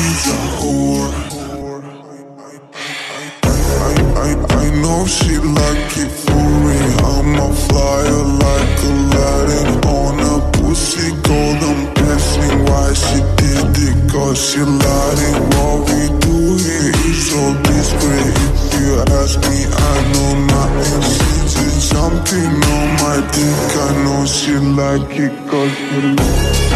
she's a whore. I, I, I know she like it for me. I'm a flyer like Aladdin on a pussy golden passing. Why she did it? Cause she lied. And what we do here is so discreet. If you ask me, I know nothing. She did something on my dick. I know she like it cause she like it.